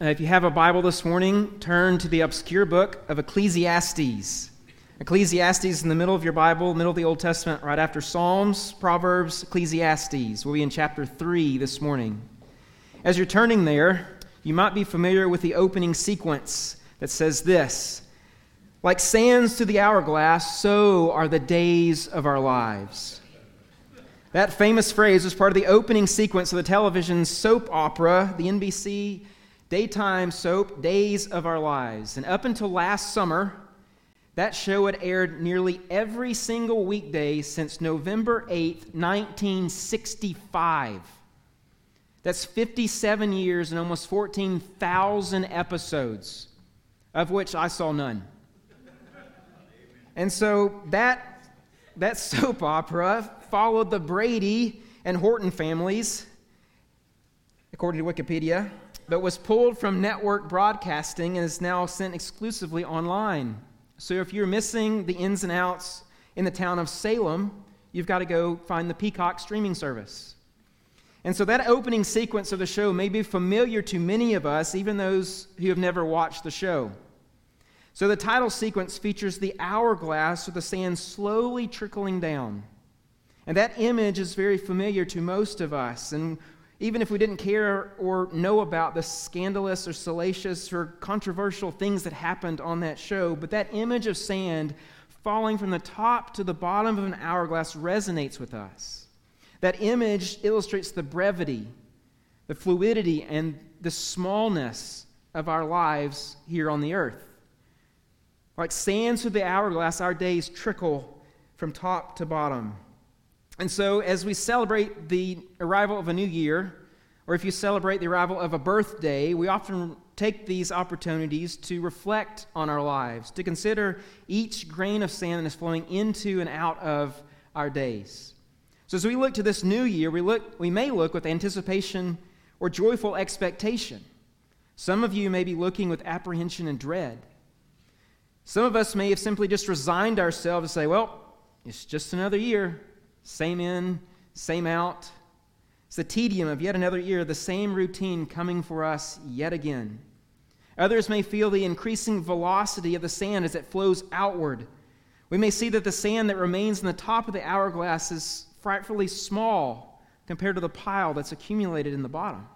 Uh, if you have a Bible this morning, turn to the obscure book of Ecclesiastes. Ecclesiastes in the middle of your Bible, middle of the Old Testament, right after Psalms, Proverbs, Ecclesiastes. We'll be in chapter 3 this morning. As you're turning there, you might be familiar with the opening sequence that says this Like sands to the hourglass, so are the days of our lives. That famous phrase was part of the opening sequence of the television soap opera, the NBC daytime soap, Days of Our Lives. And up until last summer, that show had aired nearly every single weekday since November 8th, 1965. That's 57 years and almost 14,000 episodes, of which I saw none. And so that, that soap opera followed the Brady and Horton families, according to Wikipedia but was pulled from network broadcasting and is now sent exclusively online. So if you're missing the ins and outs in the town of Salem, you've got to go find the Peacock streaming service. And so that opening sequence of the show may be familiar to many of us, even those who have never watched the show. So the title sequence features the hourglass with the sand slowly trickling down. And that image is very familiar to most of us. And even if we didn't care or know about the scandalous or salacious or controversial things that happened on that show, but that image of sand falling from the top to the bottom of an hourglass resonates with us. That image illustrates the brevity, the fluidity, and the smallness of our lives here on the earth. Like sands through the hourglass, our days trickle from top to bottom. And so, as we celebrate the arrival of a new year, or if you celebrate the arrival of a birthday, we often take these opportunities to reflect on our lives, to consider each grain of sand that is flowing into and out of our days. So, as we look to this new year, we, look, we may look with anticipation or joyful expectation. Some of you may be looking with apprehension and dread. Some of us may have simply just resigned ourselves to say, well, it's just another year. Same in, same out. It's the tedium of yet another year, the same routine coming for us yet again. Others may feel the increasing velocity of the sand as it flows outward. We may see that the sand that remains in the top of the hourglass is frightfully small compared to the pile that's accumulated in the bottom.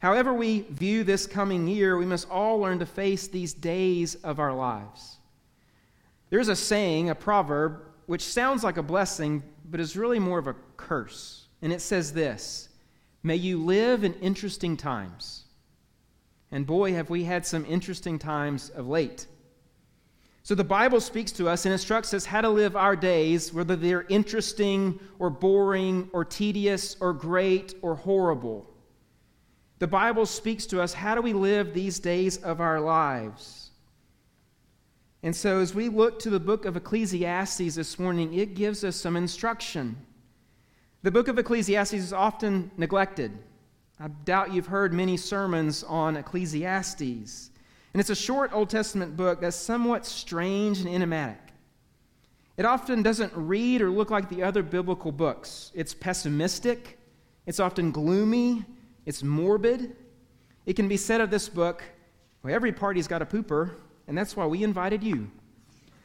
However, we view this coming year, we must all learn to face these days of our lives. There's a saying, a proverb, which sounds like a blessing, but is really more of a curse. And it says this May you live in interesting times. And boy, have we had some interesting times of late. So the Bible speaks to us and instructs us how to live our days, whether they're interesting or boring or tedious or great or horrible. The Bible speaks to us how do we live these days of our lives? And so, as we look to the book of Ecclesiastes this morning, it gives us some instruction. The book of Ecclesiastes is often neglected. I doubt you've heard many sermons on Ecclesiastes. And it's a short Old Testament book that's somewhat strange and enigmatic. It often doesn't read or look like the other biblical books. It's pessimistic, it's often gloomy, it's morbid. It can be said of this book well, every party's got a pooper, and that's why we invited you.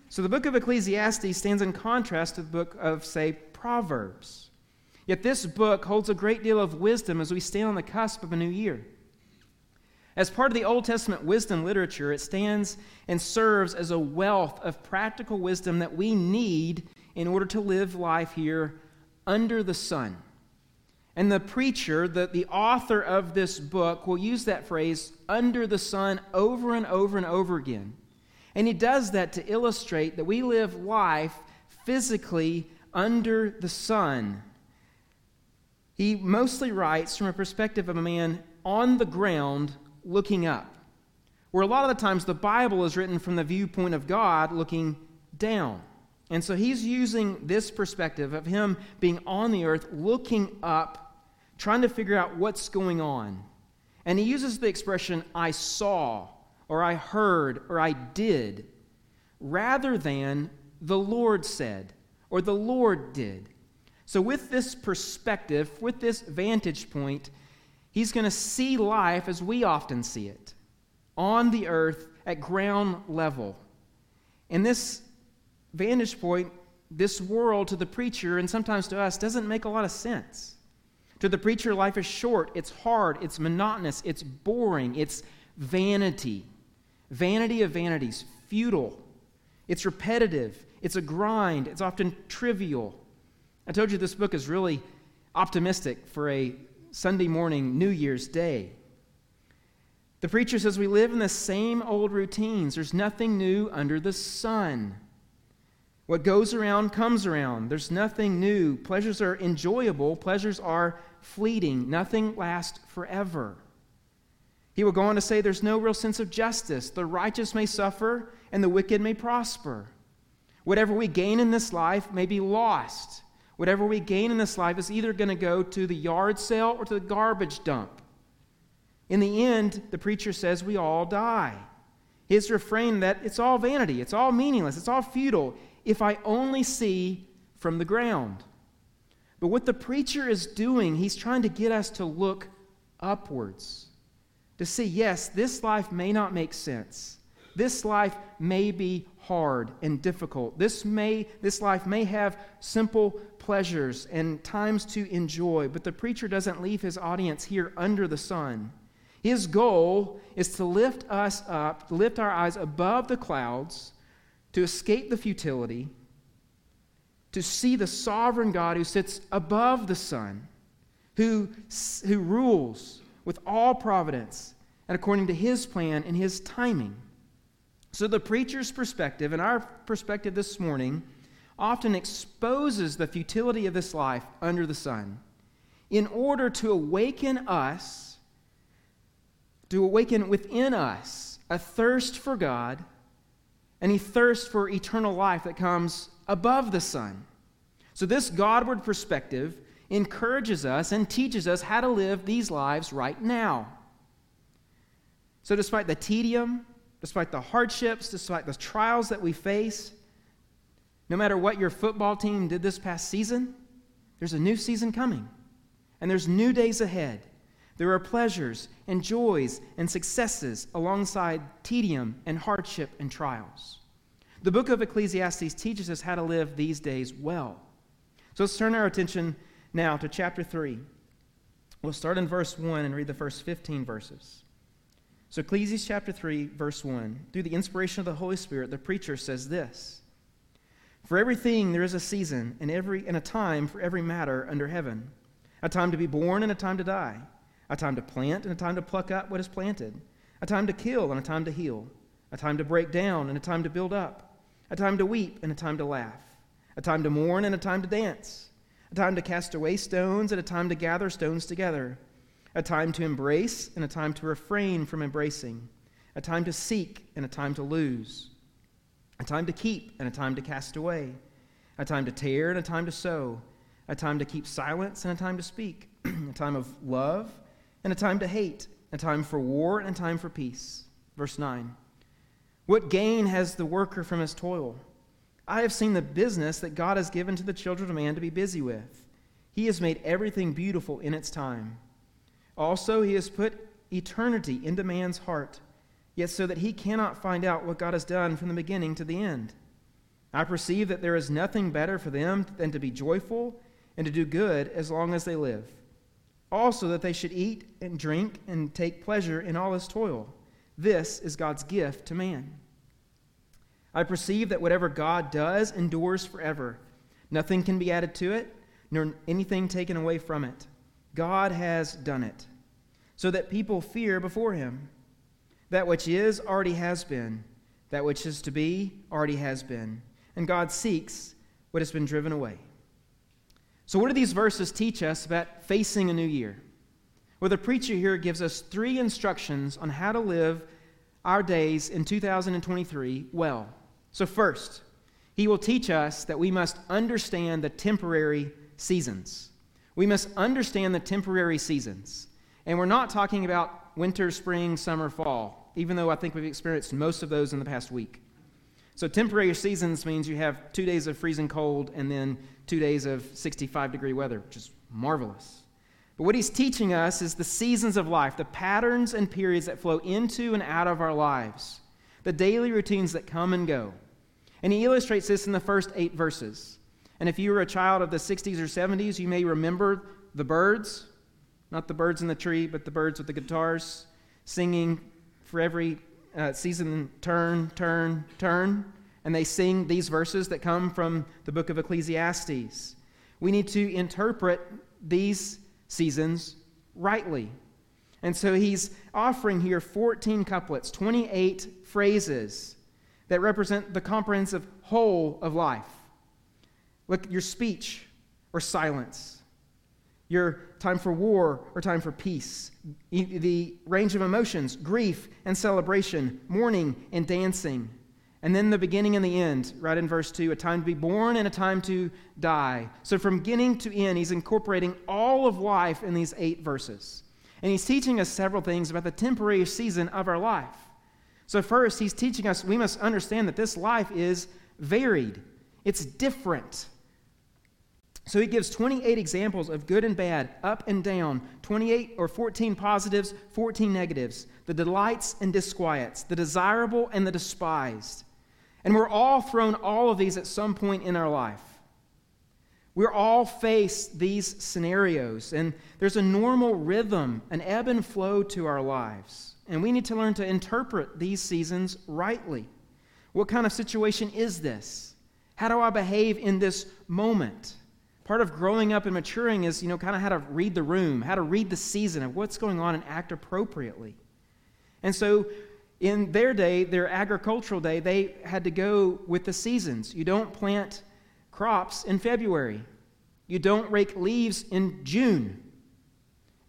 So the book of Ecclesiastes stands in contrast to the book of, say, Proverbs. Yet this book holds a great deal of wisdom as we stand on the cusp of a new year. As part of the Old Testament wisdom literature, it stands and serves as a wealth of practical wisdom that we need in order to live life here under the sun. And the preacher, the, the author of this book, will use that phrase, under the sun, over and over and over again. And he does that to illustrate that we live life physically under the sun. He mostly writes from a perspective of a man on the ground looking up, where a lot of the times the Bible is written from the viewpoint of God looking down. And so he's using this perspective of him being on the earth, looking up trying to figure out what's going on. And he uses the expression, I saw, or I heard, or I did, rather than the Lord said, or the Lord did. So, with this perspective, with this vantage point, He's going to see life as we often see it on the earth at ground level. And this vantage point, this world to the preacher and sometimes to us doesn't make a lot of sense. To the preacher, life is short, it's hard, it's monotonous, it's boring, it's vanity. Vanity of vanities, futile. It's repetitive, it's a grind, it's often trivial. I told you this book is really optimistic for a Sunday morning, New Year's Day. The preacher says we live in the same old routines. There's nothing new under the sun. What goes around comes around. There's nothing new. Pleasures are enjoyable, pleasures are fleeting. Nothing lasts forever. He will go on to say there's no real sense of justice. The righteous may suffer and the wicked may prosper. Whatever we gain in this life may be lost. Whatever we gain in this life is either going to go to the yard sale or to the garbage dump. In the end, the preacher says we all die. His refrain that it's all vanity, it's all meaningless, it's all futile if I only see from the ground. But what the preacher is doing, he's trying to get us to look upwards. To see, yes, this life may not make sense. This life may be hard and difficult. This, may, this life may have simple pleasures and times to enjoy, but the preacher doesn't leave his audience here under the sun. His goal is to lift us up, lift our eyes above the clouds, to escape the futility, to see the sovereign God who sits above the sun, who, who rules with all providence and according to his plan and his timing. So, the preacher's perspective and our perspective this morning often exposes the futility of this life under the sun in order to awaken us, to awaken within us a thirst for God and a thirst for eternal life that comes above the sun. So, this Godward perspective encourages us and teaches us how to live these lives right now. So, despite the tedium, despite the hardships, despite the trials that we face, no matter what your football team did this past season, there's a new season coming, and there's new days ahead. There are pleasures and joys and successes alongside tedium and hardship and trials. The book of Ecclesiastes teaches us how to live these days well. So let's turn our attention now to chapter 3. We'll start in verse 1 and read the first 15 verses. So, Ecclesiastes chapter 3, verse 1. Through the inspiration of the Holy Spirit, the preacher says this For everything there is a season, and, every, and a time for every matter under heaven a time to be born and a time to die, a time to plant and a time to pluck up what is planted, a time to kill and a time to heal, a time to break down and a time to build up, a time to weep and a time to laugh, a time to mourn and a time to dance, a time to cast away stones and a time to gather stones together a time to embrace and a time to refrain from embracing, a time to seek and a time to lose, a time to keep and a time to cast away, a time to tear and a time to sow, a time to keep silence and a time to speak, a time of love and a time to hate, a time for war and a time for peace. Verse 9 What gain has the worker from his toil? I have seen the business that God has given to the children of man to be busy with. He has made everything beautiful in its time. Also, he has put eternity into man's heart, yet so that he cannot find out what God has done from the beginning to the end. I perceive that there is nothing better for them than to be joyful and to do good as long as they live. Also, that they should eat and drink and take pleasure in all his toil. This is God's gift to man. I perceive that whatever God does endures forever. Nothing can be added to it, nor anything taken away from it. God has done it, so that people fear before him. That which is already has been, that which is to be already has been, and God seeks what has been driven away. So, what do these verses teach us about facing a new year? Well, the preacher here gives us three instructions on how to live our days in 2023 well. So, first, he will teach us that we must understand the temporary seasons. We must understand the temporary seasons. And we're not talking about winter, spring, summer, fall, even though I think we've experienced most of those in the past week. So, temporary seasons means you have two days of freezing cold and then two days of 65 degree weather, which is marvelous. But what he's teaching us is the seasons of life, the patterns and periods that flow into and out of our lives, the daily routines that come and go. And he illustrates this in the first eight verses. And if you were a child of the 60s or 70s, you may remember the Byrds, not the birds in the tree, but the Byrds with the guitars, singing for every uh, season turn, turn, turn. And they sing these verses that come from the book of Ecclesiastes. We need to interpret these seasons rightly. And so he's offering here 14 couplets, 28 phrases that represent the comprehensive whole of life. Look, your speech or silence, your time for war or time for peace, the range of emotions, grief and celebration, mourning and dancing, and then the beginning and the end, right in verse 2, a time to be born and a time to die. So from beginning to end, he's incorporating all of life in these eight verses. And he's teaching us several things about the temporary season of our life. So, first, he's teaching us we must understand that this life is varied, it's different. So he gives 28 examples of good and bad, up and down, 28 or 14 positives, 14 negatives, the delights and disquiets, the desirable and the despised. And we're all thrown all of these at some point in our life. We're all face these scenarios, and there's a normal rhythm, an ebb and flow to our lives. And we need to learn to interpret these seasons rightly. What kind of situation is this? How do I behave in this moment? Part of growing up and maturing is, you know, kind of how to read the room, how to read the season of what's going on and act appropriately. And so in their day, their agricultural day, they had to go with the seasons. You don't plant crops in February, you don't rake leaves in June.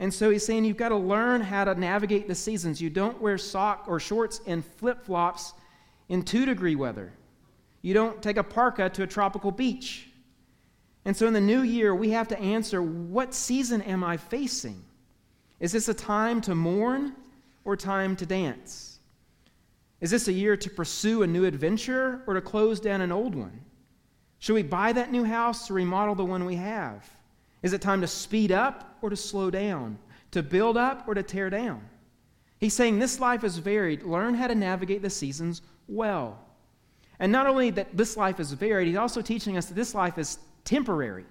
And so he's saying you've got to learn how to navigate the seasons. You don't wear sock or shorts and flip flops in two degree weather. You don't take a parka to a tropical beach. And so in the new year, we have to answer what season am I facing? Is this a time to mourn or time to dance? Is this a year to pursue a new adventure or to close down an old one? Should we buy that new house or remodel the one we have? Is it time to speed up or to slow down? To build up or to tear down? He's saying this life is varied. Learn how to navigate the seasons well. And not only that this life is varied, he's also teaching us that this life is temporary.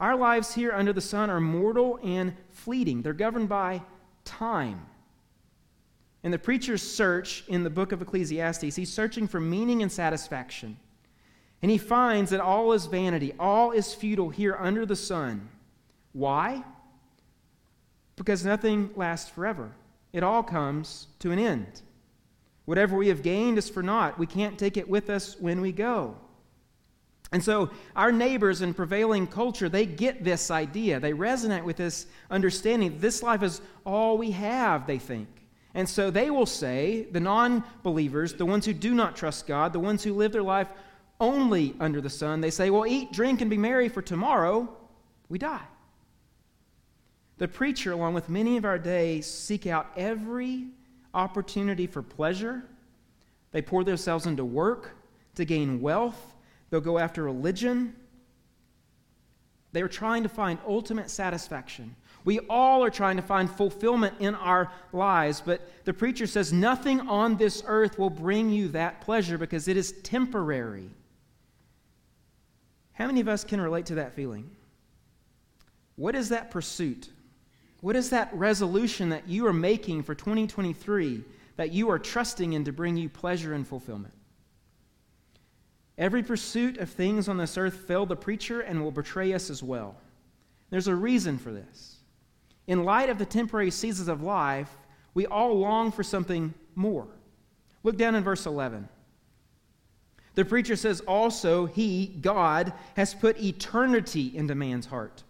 Our lives here under the sun are mortal and fleeting, they're governed by time. In the preacher's search in the book of Ecclesiastes, he's searching for meaning and satisfaction. And he finds that all is vanity, all is futile here under the sun. Why? Because nothing lasts forever. It all comes to an end. Whatever we have gained is for naught. We can't take it with us when we go. And so, our neighbors in prevailing culture, they get this idea. They resonate with this understanding. This life is all we have, they think. And so they will say, the non believers, the ones who do not trust God, the ones who live their life only under the sun, they say, well, eat, drink, and be merry, for tomorrow we die. The preacher, along with many of our days, seek out every opportunity for pleasure. They pour themselves into work to gain wealth. They'll go after religion. They are trying to find ultimate satisfaction we all are trying to find fulfillment in our lives, but the preacher says nothing on this earth will bring you that pleasure because it is temporary. How many of us can relate to that feeling? What is that pursuit? What is that resolution that you are making for 2023 that you are trusting in to bring you pleasure and fulfillment? Every pursuit of things on this earth failed the preacher and will betray us as well. There's a reason for this in light of the temporary seasons of life, we all long for something more. Look down in verse 11. The preacher says, Also, He, God, has put eternity into man's heart.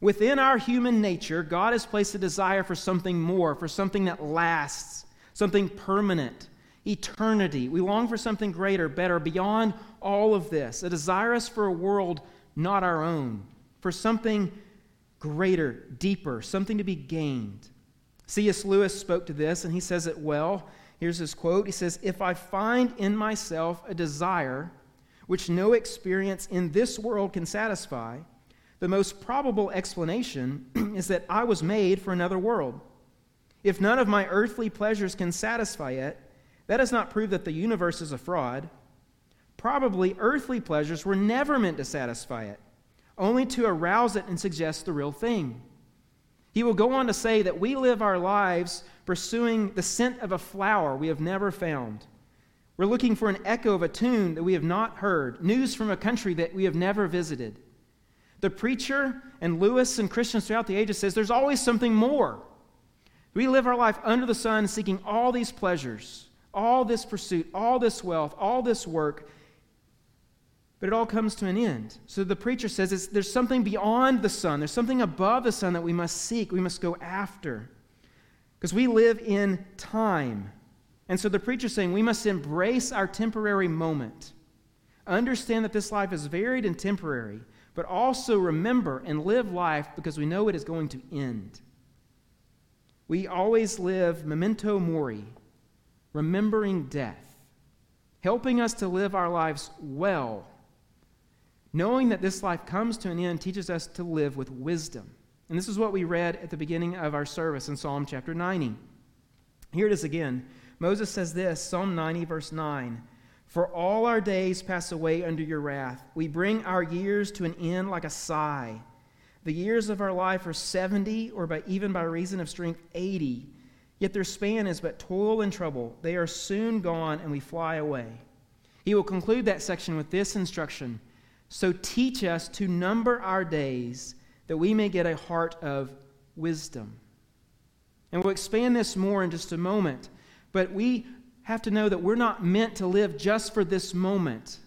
Within our human nature, God has placed a desire for something more, for something that lasts, something permanent, eternity. We long for something greater, better, beyond all of this, a desire for a world not our own, for something greater, deeper, something to be gained. C.S. Lewis spoke to this, and he says it well. Here's his quote He says, If I find in myself a desire which no experience in this world can satisfy, The most probable explanation is that I was made for another world. If none of my earthly pleasures can satisfy it, that does not prove that the universe is a fraud. Probably earthly pleasures were never meant to satisfy it, only to arouse it and suggest the real thing. He will go on to say that we live our lives pursuing the scent of a flower we have never found. We're looking for an echo of a tune that we have not heard, news from a country that we have never visited. The preacher and Lewis and Christians throughout the ages says there's always something more. We live our life under the sun seeking all these pleasures, all this pursuit, all this wealth, all this work, but it all comes to an end. So the preacher says there's something beyond the sun, there's something above the sun that we must seek, we must go after. Because we live in time. And so the preacher's saying we must embrace our temporary moment. Understand that this life is varied and temporary, but also remember and live life because we know it is going to end. We always live memento mori, remembering death, helping us to live our lives well. Knowing that this life comes to an end teaches us to live with wisdom. And this is what we read at the beginning of our service in Psalm chapter 90. Here it is again. Moses says this Psalm 90, verse 9 For all our days pass away under your wrath. We bring our years to an end like a sigh. The years of our life are 70, or by, even by reason of strength, 80. Yet their span is but toil and trouble. They are soon gone, and we fly away. He will conclude that section with this instruction So teach us to number our days, that we may get a heart of wisdom. And we'll expand this more in just a moment. But we have to know that we're not meant to live just for this moment,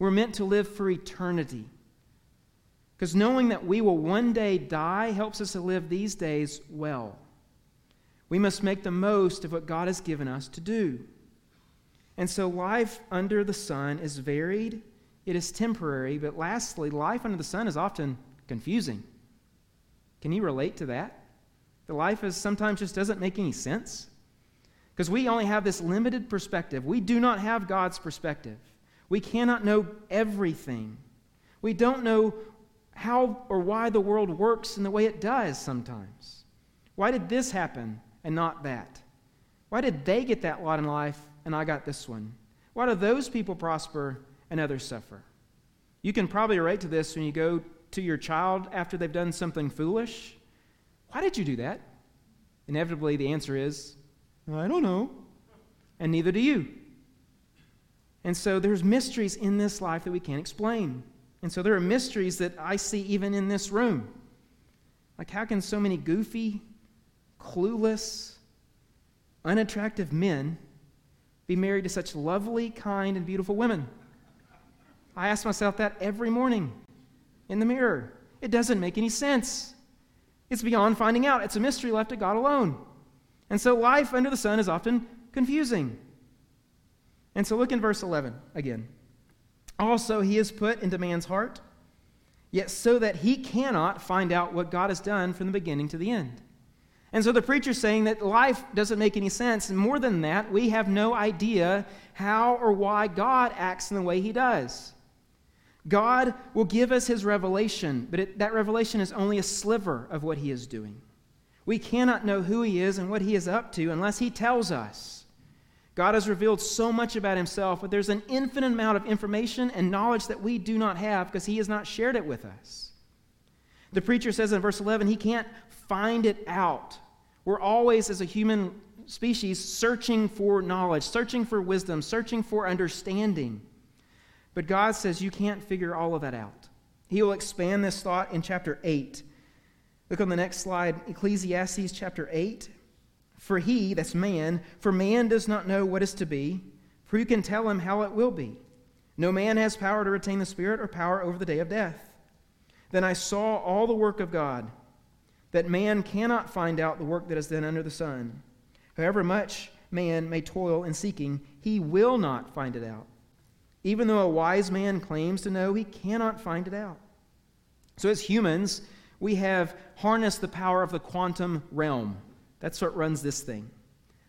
we're meant to live for eternity. Because knowing that we will one day die helps us to live these days well. We must make the most of what God has given us to do. And so, life under the sun is varied, it is temporary, but lastly, life under the sun is often confusing. Can you relate to that? The life is sometimes just doesn't make any sense. Because we only have this limited perspective. We do not have God's perspective. We cannot know everything. We don't know how or why the world works in the way it does sometimes. Why did this happen and not that? Why did they get that lot in life and I got this one? Why do those people prosper and others suffer? You can probably relate to this when you go to your child after they've done something foolish. Why did you do that? Inevitably, the answer is I don't know. And neither do you. And so there's mysteries in this life that we can't explain. And so there are mysteries that I see even in this room. Like, how can so many goofy, clueless, unattractive men be married to such lovely, kind, and beautiful women? I ask myself that every morning in the mirror. It doesn't make any sense. It's beyond finding out. It's a mystery left to God alone. And so life under the sun is often confusing. And so look in verse 11 again. Also, he is put into man's heart, yet so that he cannot find out what God has done from the beginning to the end. And so the preacher's saying that life doesn't make any sense. And more than that, we have no idea how or why God acts in the way he does. God will give us his revelation, but it, that revelation is only a sliver of what he is doing. We cannot know who he is and what he is up to unless he tells us. God has revealed so much about himself, but there's an infinite amount of information and knowledge that we do not have because he has not shared it with us. The preacher says in verse 11, he can't find it out. We're always, as a human species, searching for knowledge, searching for wisdom, searching for understanding. But God says you can't figure all of that out. He will expand this thought in chapter 8 Look on the next slide, Ecclesiastes chapter 8. For he, that's man, for man does not know what is to be, for who can tell him how it will be? No man has power to retain the Spirit or power over the day of death. Then I saw all the work of God, that man cannot find out the work that is done under the sun. However much man may toil in seeking, he will not find it out. Even though a wise man claims to know, he cannot find it out. So, as humans, we have harnessed the power of the quantum realm. That's what runs this thing.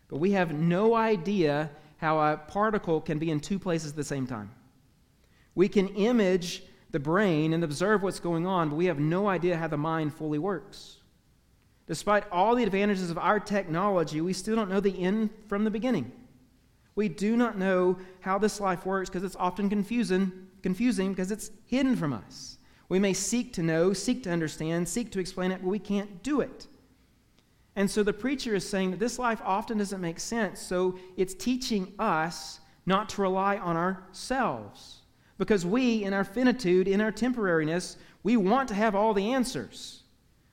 But we have no idea how a particle can be in two places at the same time. We can image the brain and observe what's going on, but we have no idea how the mind fully works. Despite all the advantages of our technology, we still don't know the end from the beginning. We do not know how this life works because it's often confusing, confusing because it's hidden from us. We may seek to know, seek to understand, seek to explain it, but we can't do it. And so the preacher is saying that this life often doesn't make sense, so it's teaching us not to rely on ourselves. Because we, in our finitude, in our temporariness, we want to have all the answers.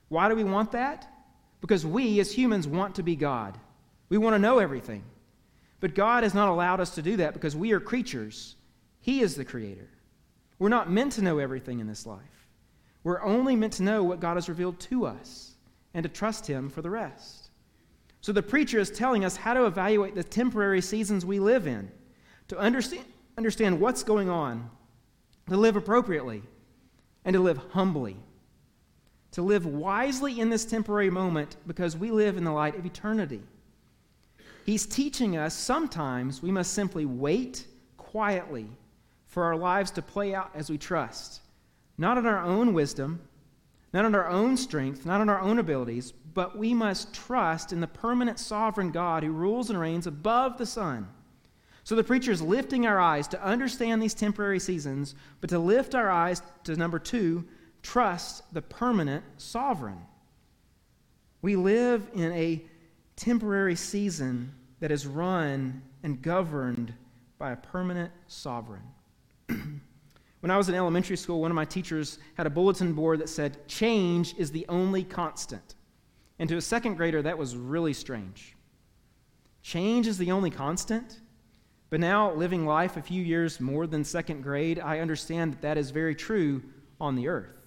Why do we want that? Because we, as humans, want to be God. We want to know everything. But God has not allowed us to do that because we are creatures. He is the creator. We're not meant to know everything in this life. We're only meant to know what God has revealed to us and to trust Him for the rest. So the preacher is telling us how to evaluate the temporary seasons we live in, to understand, understand what's going on, to live appropriately, and to live humbly. To live wisely in this temporary moment because we live in the light of eternity. He's teaching us sometimes we must simply wait quietly for our lives to play out as we trust, not in our own wisdom, not in our own strength, not in our own abilities, but we must trust in the permanent sovereign God who rules and reigns above the sun. So the preacher is lifting our eyes to understand these temporary seasons, but to lift our eyes to number two, trust the permanent sovereign. We live in a temporary season that is run and governed by a permanent sovereign. When I was in elementary school, one of my teachers had a bulletin board that said, Change is the only constant. And to a second grader, that was really strange. Change is the only constant? But now, living life a few years more than second grade, I understand that that is very true on the earth.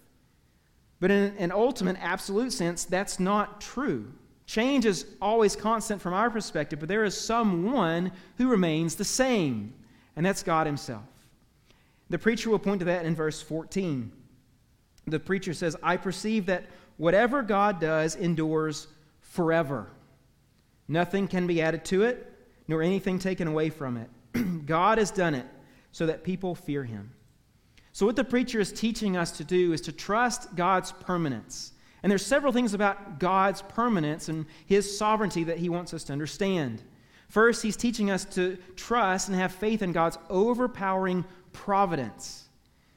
But in an ultimate, absolute sense, that's not true. Change is always constant from our perspective, but there is someone who remains the same, and that's God Himself. The preacher will point to that in verse 14. The preacher says, I perceive that whatever God does endures forever. Nothing can be added to it, nor anything taken away from it. God has done it so that people fear Him. So, what the preacher is teaching us to do is to trust God's permanence and there's several things about God's permanence and his sovereignty that he wants us to understand. First, he's teaching us to trust and have faith in God's overpowering providence.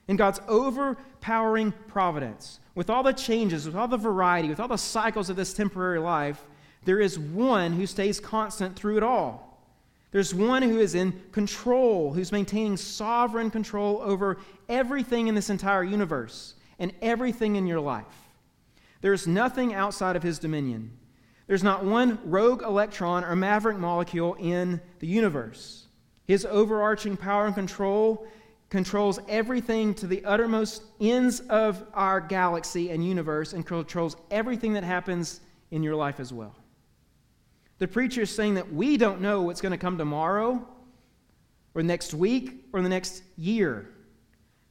In God's overpowering providence. With all the changes, with all the variety, with all the cycles of this temporary life, there is one who stays constant through it all. There's one who is in control, who's maintaining sovereign control over everything in this entire universe and everything in your life. There's nothing outside of his dominion. There's not one rogue electron or maverick molecule in the universe. His overarching power and control controls everything to the uttermost ends of our galaxy and universe and controls everything that happens in your life as well. The preacher is saying that we don't know what's going to come tomorrow or next week or the next year,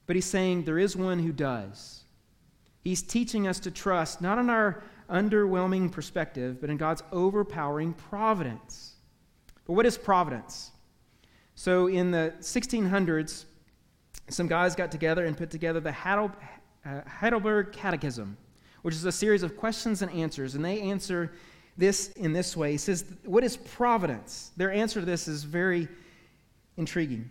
but he's saying there is one who does. He's teaching us to trust not in our underwhelming perspective, but in God's overpowering providence. But what is providence? So in the 1600s, some guys got together and put together the uh, Heidelberg Catechism, which is a series of questions and answers. And they answer this in this way. He says, What is providence? Their answer to this is very intriguing.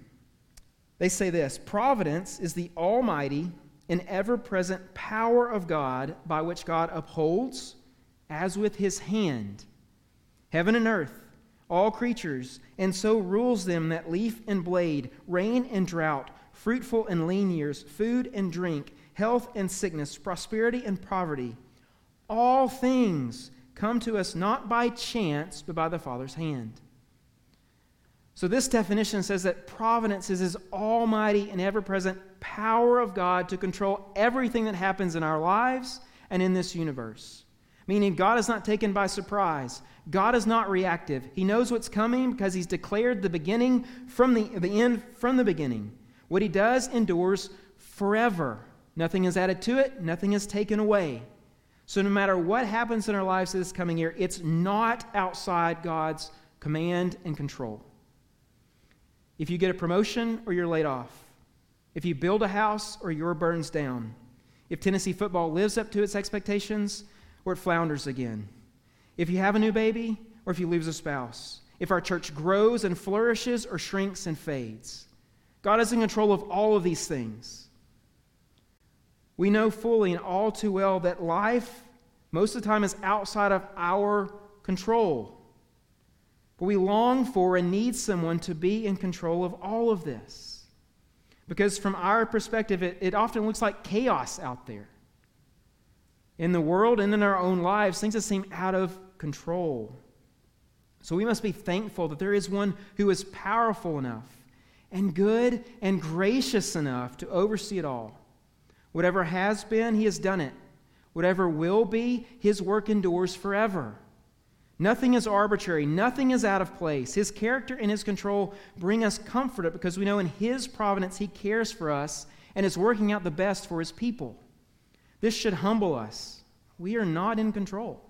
They say this Providence is the almighty and ever present power of God by which God upholds, as with his hand, heaven and earth, all creatures, and so rules them that leaf and blade, rain and drought, fruitful and lean years, food and drink, health and sickness, prosperity and poverty. All things come to us not by chance, but by the Father's hand. So, this definition says that providence is his almighty and ever present power of God to control everything that happens in our lives and in this universe. Meaning, God is not taken by surprise. God is not reactive. He knows what's coming because He's declared the beginning from the, the end from the beginning. What He does endures forever. Nothing is added to it, nothing is taken away. So, no matter what happens in our lives this coming year, it's not outside God's command and control. If you get a promotion or you're laid off, if you build a house or your burns down, if Tennessee football lives up to its expectations or it flounders again, if you have a new baby or if you lose a spouse, if our church grows and flourishes or shrinks and fades. God is in control of all of these things. We know fully and all too well that life, most of the time, is outside of our control. But we long for and need someone to be in control of all of this. Because from our perspective, it, it often looks like chaos out there. In the world and in our own lives, things that seem out of control. So we must be thankful that there is one who is powerful enough and good and gracious enough to oversee it all. Whatever has been, he has done it. Whatever will be, his work endures forever. Nothing is arbitrary, nothing is out of place. His character and his control bring us comfort because we know in his providence he cares for us and is working out the best for his people. This should humble us. We are not in control.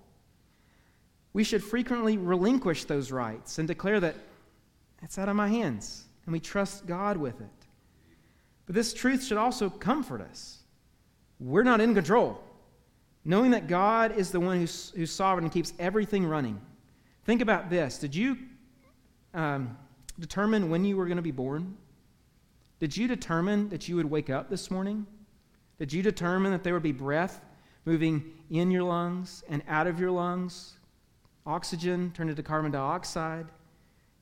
We should frequently relinquish those rights and declare that it's out of my hands, and we trust God with it. But this truth should also comfort us. We're not in control knowing that God is the one who's, who's sovereign and keeps everything running. Think about this. Did you um, determine when you were going to be born? Did you determine that you would wake up this morning? Did you determine that there would be breath moving in your lungs and out of your lungs? Oxygen turned into carbon dioxide.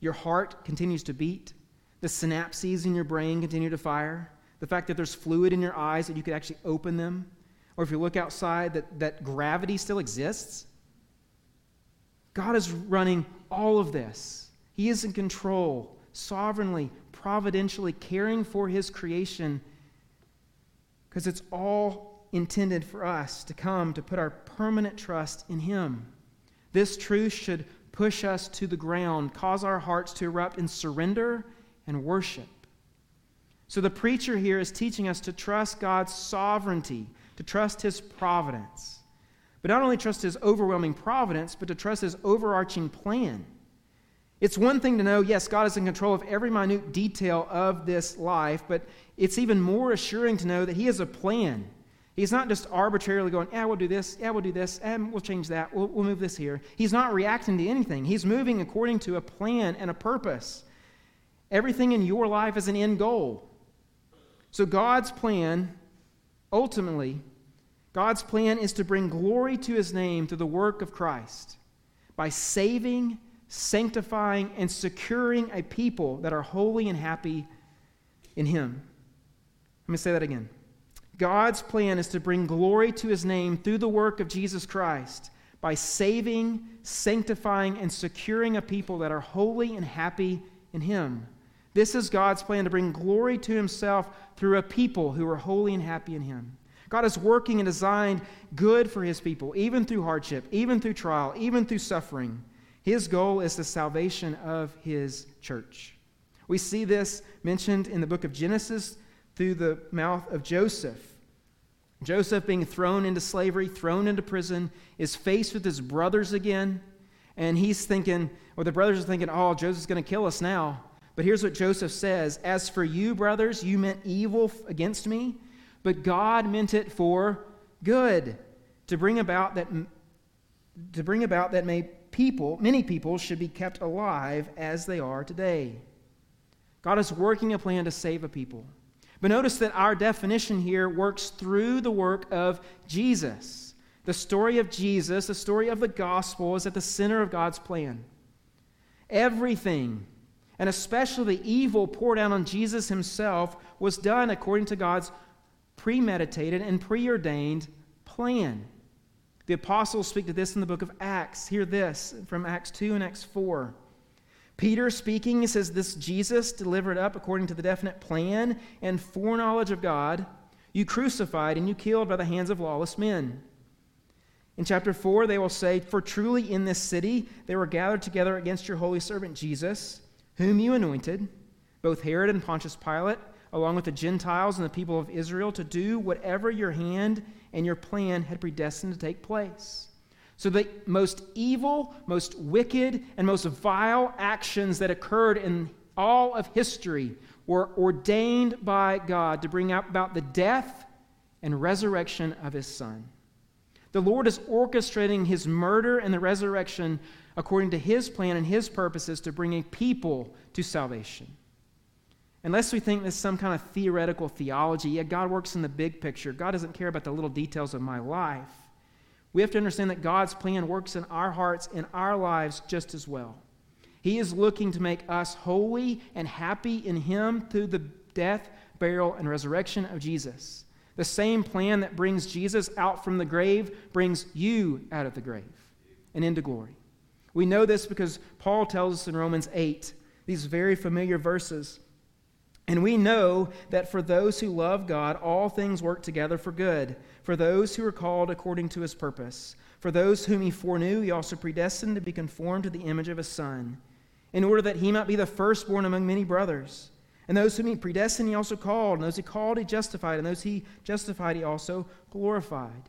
Your heart continues to beat. The synapses in your brain continue to fire. The fact that there's fluid in your eyes that you could actually open them or if you look outside, that, that gravity still exists. God is running all of this. He is in control, sovereignly, providentially caring for His creation because it's all intended for us to come to put our permanent trust in Him. This truth should push us to the ground, cause our hearts to erupt in surrender and worship. So the preacher here is teaching us to trust God's sovereignty, to trust his providence. But not only trust his overwhelming providence, but to trust his overarching plan. It's one thing to know, yes, God is in control of every minute detail of this life, but it's even more assuring to know that he has a plan. He's not just arbitrarily going, yeah, we'll do this, yeah, we'll do this, and we'll change that, we'll, we'll move this here. He's not reacting to anything. He's moving according to a plan and a purpose. Everything in your life is an end goal. So God's plan ultimately God's plan is to bring glory to his name through the work of Christ by saving, sanctifying, and securing a people that are holy and happy in him. Let me say that again. God's plan is to bring glory to his name through the work of Jesus Christ by saving, sanctifying, and securing a people that are holy and happy in him. This is God's plan to bring glory to himself through a people who are holy and happy in him. God is working and designed good for his people, even through hardship, even through trial, even through suffering. His goal is the salvation of his church. We see this mentioned in the book of Genesis through the mouth of Joseph. Joseph, being thrown into slavery, thrown into prison, is faced with his brothers again. And he's thinking, or the brothers are thinking, oh, Joseph's going to kill us now. But here's what Joseph says As for you, brothers, you meant evil against me, but God meant it for good, to bring about that to bring about that may people, many people should be kept alive as they are today. God is working a plan to save a people. But notice that our definition here works through the work of Jesus. The story of Jesus, the story of the gospel, is at the center of God's plan. Everything, and especially the evil poured out on Jesus himself, was done according to God's premeditated and preordained plan. The apostles speak to this in the book of Acts. Hear this from Acts 2 and Acts 4. Peter speaking, says, This Jesus delivered up according to the definite plan and foreknowledge of God, you crucified and you killed by the hands of lawless men. In chapter 4, they will say, For truly in this city they were gathered together against your holy servant Jesus, whom you anointed, both Herod and Pontius Pilate along with the Gentiles and the people of Israel, to do whatever your hand and your plan had predestined to take place. So the most evil, most wicked, and most vile actions that occurred in all of history were ordained by God to bring about the death and resurrection of his Son. The Lord is orchestrating his murder and the resurrection according to his plan and his purposes to bring a people to salvation. Unless we think this is some kind of theoretical theology, yeah, God works in the big picture. God doesn't care about the little details of my life. We have to understand that God's plan works in our hearts, in our lives, just as well. He is looking to make us holy and happy in Him through the death, burial, and resurrection of Jesus. The same plan that brings Jesus out from the grave brings you out of the grave and into glory. We know this because Paul tells us in Romans 8, these very familiar verses. And we know that for those who love God, all things work together for good, for those who are called according to his purpose. For those whom he foreknew, he also predestined to be conformed to the image of his Son, in order that he might be the firstborn among many brothers. And those whom he predestined, he also called. And those he called, he justified. And those he justified, he also glorified.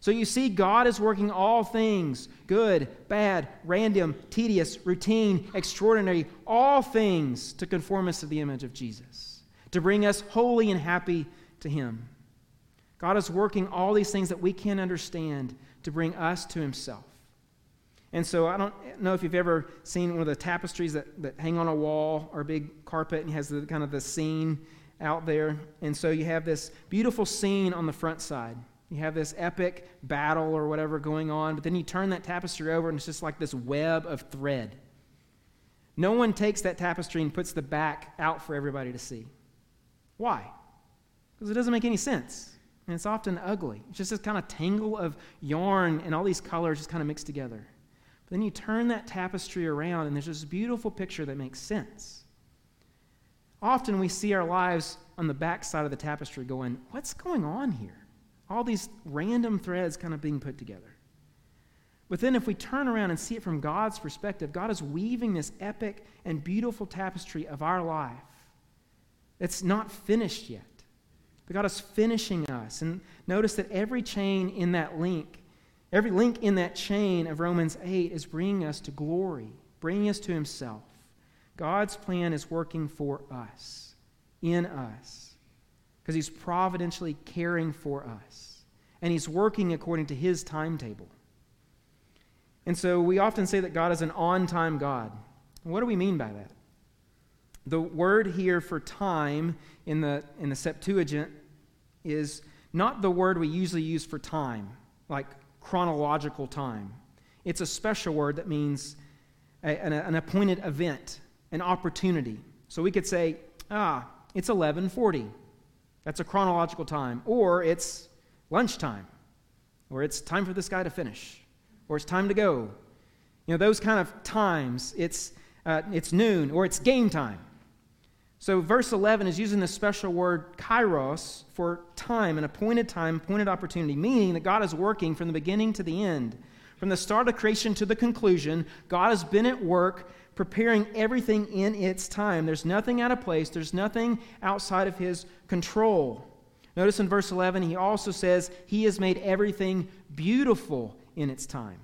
So you see, God is working all things good, bad, random, tedious, routine, extraordinary, all things to conform us to the image of Jesus, to bring us holy and happy to Him. God is working all these things that we can't understand to bring us to Himself. And so I don't know if you've ever seen one of the tapestries that, that hang on a wall or a big carpet and has the kind of the scene out there. And so you have this beautiful scene on the front side. You have this epic battle or whatever going on, but then you turn that tapestry over and it's just like this web of thread. No one takes that tapestry and puts the back out for everybody to see. Why? Because it doesn't make any sense. And it's often ugly. It's just this kind of tangle of yarn and all these colors just kind of mixed together. But then you turn that tapestry around and there's this beautiful picture that makes sense. Often we see our lives on the back side of the tapestry going, What's going on here? All these random threads kind of being put together. But then, if we turn around and see it from God's perspective, God is weaving this epic and beautiful tapestry of our life. It's not finished yet, but God is finishing us. And notice that every chain in that link, every link in that chain of Romans 8 is bringing us to glory, bringing us to Himself. God's plan is working for us, in us because He's providentially caring for us. And He's working according to His timetable. And so we often say that God is an on time God. What do we mean by that? The word here for time in the, in the Septuagint is not the word we usually use for time, like chronological time. It's a special word that means a, an, an appointed event, an opportunity. So we could say, ah, it's 1140. That's a chronological time. Or it's lunchtime, or it's time for this guy to finish, or it's time to go. You know, those kind of times. It's, uh, it's noon, or it's game time. So, verse 11 is using this special word kairos for time, an appointed time, appointed opportunity, meaning that God is working from the beginning to the end. From the start of creation to the conclusion, God has been at work preparing everything in its time. There's nothing out of place, there's nothing outside of His control. Notice in verse 11, he also says, He has made everything beautiful in its time.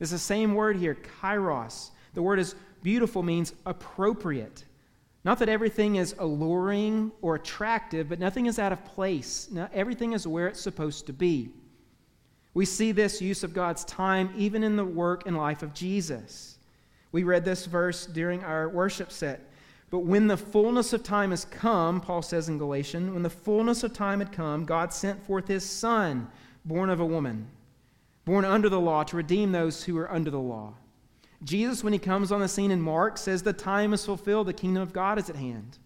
It's the same word here, kairos. The word is beautiful means appropriate. Not that everything is alluring or attractive, but nothing is out of place. Now, everything is where it's supposed to be. We see this use of God's time even in the work and life of Jesus. We read this verse during our worship set. But when the fullness of time has come, Paul says in Galatians, when the fullness of time had come, God sent forth his Son, born of a woman, born under the law, to redeem those who are under the law. Jesus, when he comes on the scene in Mark, says, The time is fulfilled, the kingdom of God is at hand.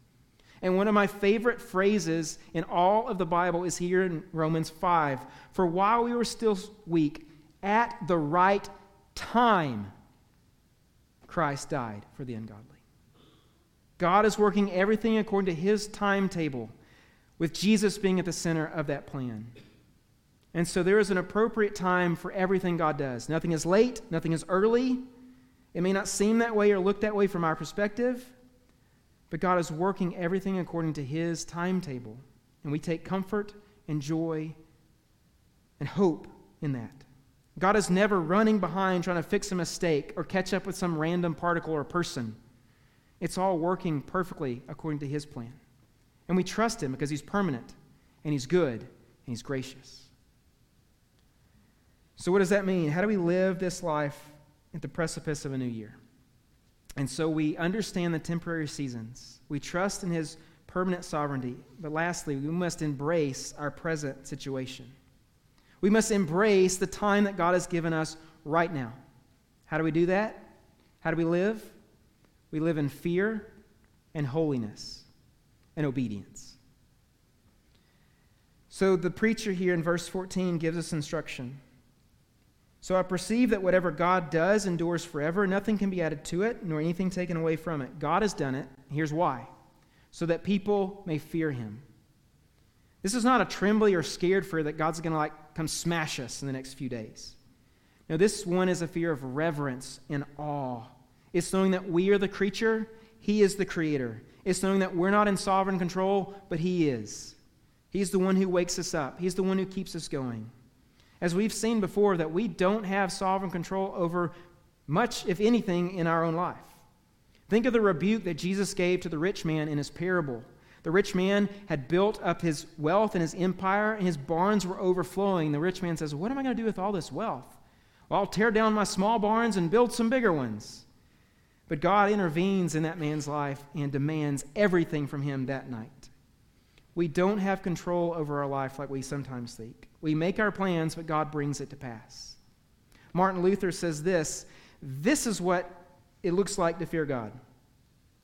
And one of my favorite phrases in all of the Bible is here in Romans 5 For while we were still weak, at the right time, Christ died for the ungodly. God is working everything according to his timetable, with Jesus being at the center of that plan. And so there is an appropriate time for everything God does. Nothing is late, nothing is early. It may not seem that way or look that way from our perspective, but God is working everything according to his timetable. And we take comfort and joy and hope in that. God is never running behind trying to fix a mistake or catch up with some random particle or person. It's all working perfectly according to His plan. And we trust Him because He's permanent, and He's good, and He's gracious. So, what does that mean? How do we live this life at the precipice of a new year? And so we understand the temporary seasons. We trust in His permanent sovereignty. But lastly, we must embrace our present situation. We must embrace the time that God has given us right now. How do we do that? How do we live? We live in fear and holiness and obedience. So the preacher here in verse 14 gives us instruction. So I perceive that whatever God does endures forever. Nothing can be added to it, nor anything taken away from it. God has done it. Here's why so that people may fear him. This is not a trembly or scared fear that God's going to like come smash us in the next few days. No, this one is a fear of reverence and awe. It's knowing that we are the creature, he is the creator. It's knowing that we're not in sovereign control, but he is. He's the one who wakes us up. He's the one who keeps us going. As we've seen before that we don't have sovereign control over much if anything in our own life. Think of the rebuke that Jesus gave to the rich man in his parable. The rich man had built up his wealth and his empire, and his barns were overflowing. The rich man says, What am I going to do with all this wealth? Well, I'll tear down my small barns and build some bigger ones. But God intervenes in that man's life and demands everything from him that night. We don't have control over our life like we sometimes think. We make our plans, but God brings it to pass. Martin Luther says this this is what it looks like to fear God.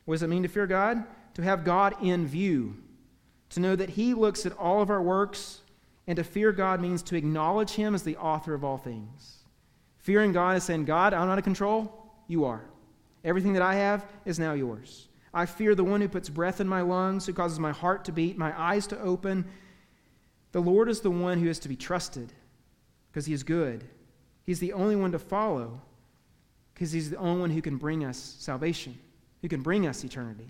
What does it mean to fear God? To have God in view, to know that He looks at all of our works, and to fear God means to acknowledge Him as the author of all things. Fearing God is saying, God, I'm not in control, you are. Everything that I have is now yours. I fear the one who puts breath in my lungs, who causes my heart to beat, my eyes to open. The Lord is the one who is to be trusted because He is good. He's the only one to follow because he's the only one who can bring us salvation, who can bring us eternity.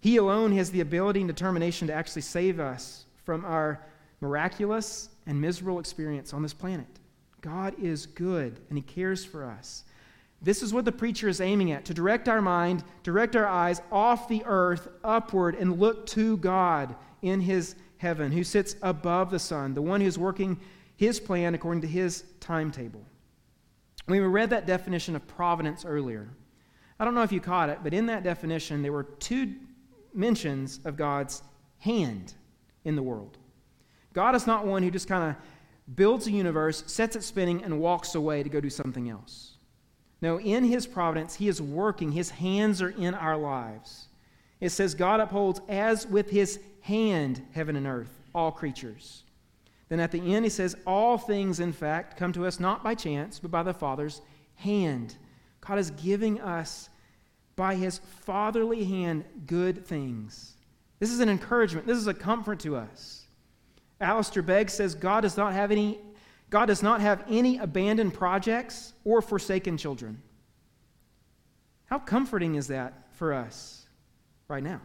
He alone has the ability and determination to actually save us from our miraculous and miserable experience on this planet. God is good and he cares for us. This is what the preacher is aiming at to direct our mind, direct our eyes off the earth, upward, and look to God in his heaven, who sits above the sun, the one who's working his plan according to his timetable. We read that definition of providence earlier. I don't know if you caught it, but in that definition, there were two mentions of God's hand in the world. God is not one who just kind of builds a universe, sets it spinning, and walks away to go do something else. No, in his providence, he is working. His hands are in our lives. It says, God upholds as with his hand heaven and earth, all creatures. Then at the end, he says, All things, in fact, come to us not by chance, but by the Father's hand. God is giving us, by his fatherly hand, good things. This is an encouragement. This is a comfort to us. Alistair Begg says God does not have any God does not have any abandoned projects or forsaken children. How comforting is that for us right now?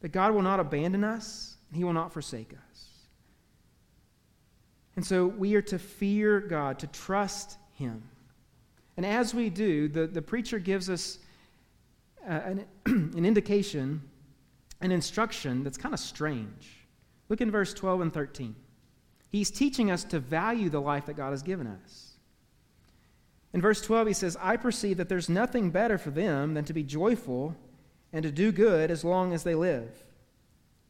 That God will not abandon us, and He will not forsake us. And so we are to fear God, to trust Him. And as we do, the, the preacher gives us uh, an, an indication, an instruction that's kind of strange. Look in verse 12 and 13. He's teaching us to value the life that God has given us. In verse 12, he says, I perceive that there's nothing better for them than to be joyful and to do good as long as they live.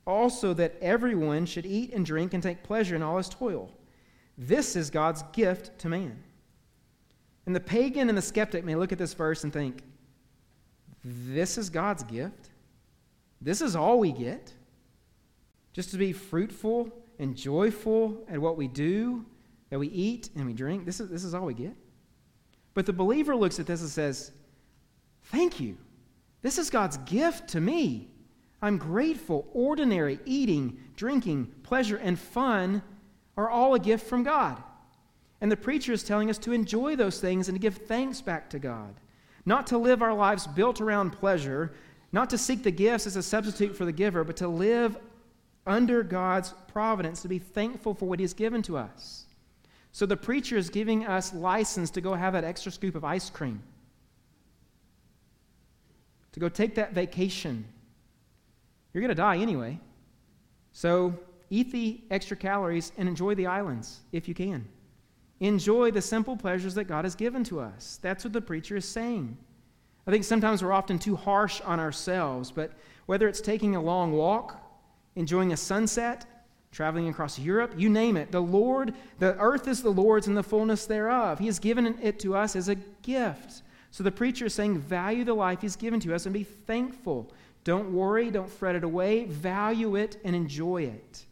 Also, that everyone should eat and drink and take pleasure in all his toil. This is God's gift to man. And the pagan and the skeptic may look at this verse and think, this is God's gift? This is all we get? Just to be fruitful and joyful at what we do, that we eat and we drink? This is, this is all we get? But the believer looks at this and says, Thank you. This is God's gift to me. I'm grateful. Ordinary eating, drinking, pleasure, and fun are all a gift from God. And the preacher is telling us to enjoy those things and to give thanks back to God. Not to live our lives built around pleasure, not to seek the gifts as a substitute for the giver, but to live under God's providence, to be thankful for what He's given to us. So the preacher is giving us license to go have that extra scoop of ice cream. to go take that vacation. You're going to die anyway. So eat the extra calories and enjoy the islands if you can. Enjoy the simple pleasures that God has given to us. That's what the preacher is saying. I think sometimes we're often too harsh on ourselves, but whether it's taking a long walk, enjoying a sunset, traveling across Europe, you name it, the Lord, the earth is the Lord's and the fullness thereof. He has given it to us as a gift. So the preacher is saying, value the life he's given to us and be thankful. Don't worry, don't fret it away, value it and enjoy it.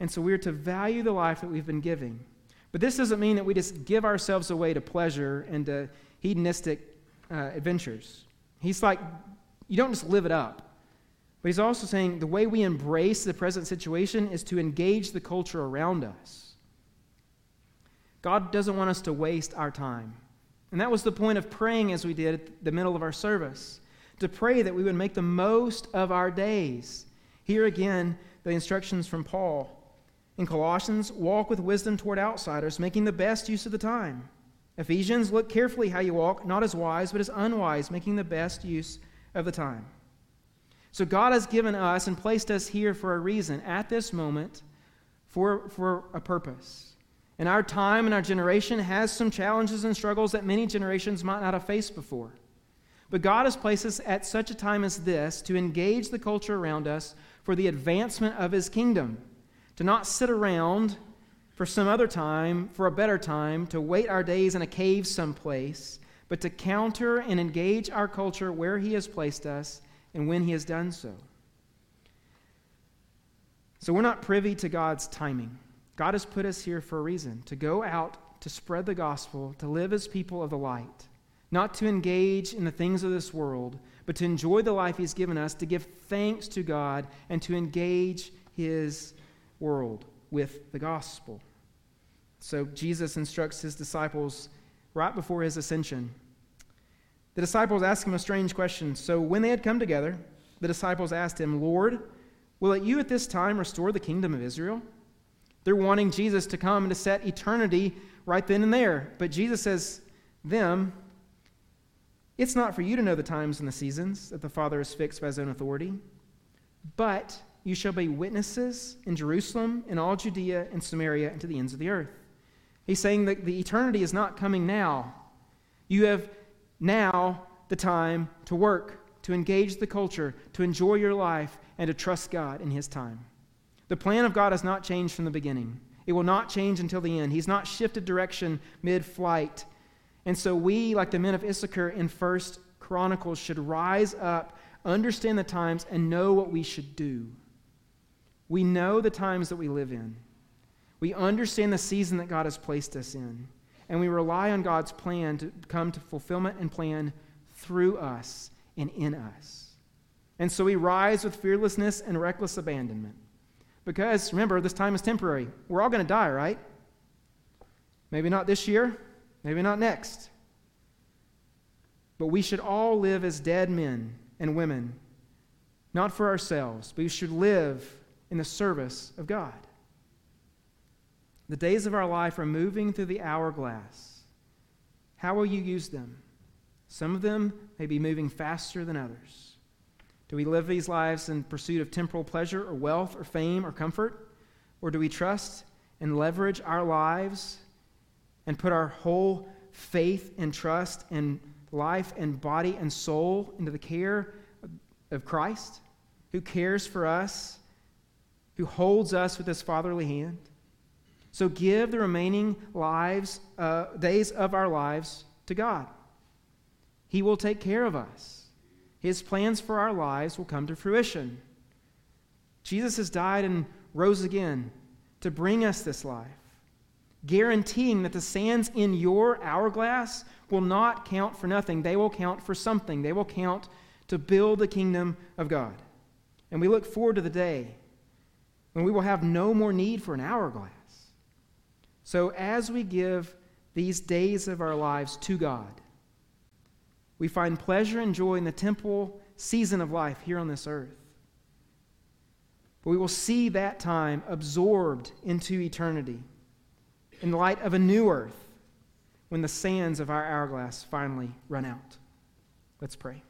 And so we're to value the life that we've been giving. But this doesn't mean that we just give ourselves away to pleasure and to hedonistic uh, adventures. He's like, you don't just live it up. But he's also saying the way we embrace the present situation is to engage the culture around us. God doesn't want us to waste our time. And that was the point of praying as we did at the middle of our service to pray that we would make the most of our days. Here again, the instructions from Paul. In Colossians, walk with wisdom toward outsiders, making the best use of the time. Ephesians, look carefully how you walk, not as wise, but as unwise, making the best use of the time. So God has given us and placed us here for a reason at this moment for, for a purpose. And our time and our generation has some challenges and struggles that many generations might not have faced before. But God has placed us at such a time as this to engage the culture around us for the advancement of His kingdom, to not sit around for some other time, for a better time, to wait our days in a cave someplace, but to counter and engage our culture where He has placed us and when He has done so. So we're not privy to God's timing. God has put us here for a reason to go out, to spread the gospel, to live as people of the light, not to engage in the things of this world, but to enjoy the life He's given us, to give thanks to God, and to engage His world with the gospel. So Jesus instructs His disciples right before His ascension the disciples ask him a strange question. So when they had come together, the disciples asked him, Lord, will it you at this time restore the kingdom of Israel? They're wanting Jesus to come and to set eternity right then and there. But Jesus says, them, it's not for you to know the times and the seasons that the Father has fixed by his own authority, but you shall be witnesses in Jerusalem, in all Judea and Samaria, and to the ends of the earth. He's saying that the eternity is not coming now. You have now the time to work, to engage the culture, to enjoy your life, and to trust God in His time. The plan of God has not changed from the beginning. It will not change until the end. He's not shifted direction mid flight. And so we, like the men of Issachar in First Chronicles, should rise up, understand the times, and know what we should do. We know the times that we live in. We understand the season that God has placed us in and we rely on God's plan to come to fulfillment and plan through us and in us. And so we rise with fearlessness and reckless abandonment. Because remember, this time is temporary. We're all going to die, right? Maybe not this year, maybe not next. But we should all live as dead men and women, not for ourselves, but we should live in the service of God. The days of our life are moving through the hourglass. How will you use them? Some of them may be moving faster than others. Do we live these lives in pursuit of temporal pleasure or wealth or fame or comfort? Or do we trust and leverage our lives and put our whole faith and trust and life and body and soul into the care of Christ, who cares for us, who holds us with his fatherly hand? So give the remaining lives, uh, days of our lives to God. He will take care of us. His plans for our lives will come to fruition. Jesus has died and rose again to bring us this life, guaranteeing that the sands in your hourglass will not count for nothing. They will count for something. They will count to build the kingdom of God. And we look forward to the day when we will have no more need for an hourglass. So, as we give these days of our lives to God, we find pleasure and joy in the temple season of life here on this earth. But we will see that time absorbed into eternity in the light of a new earth when the sands of our hourglass finally run out. Let's pray.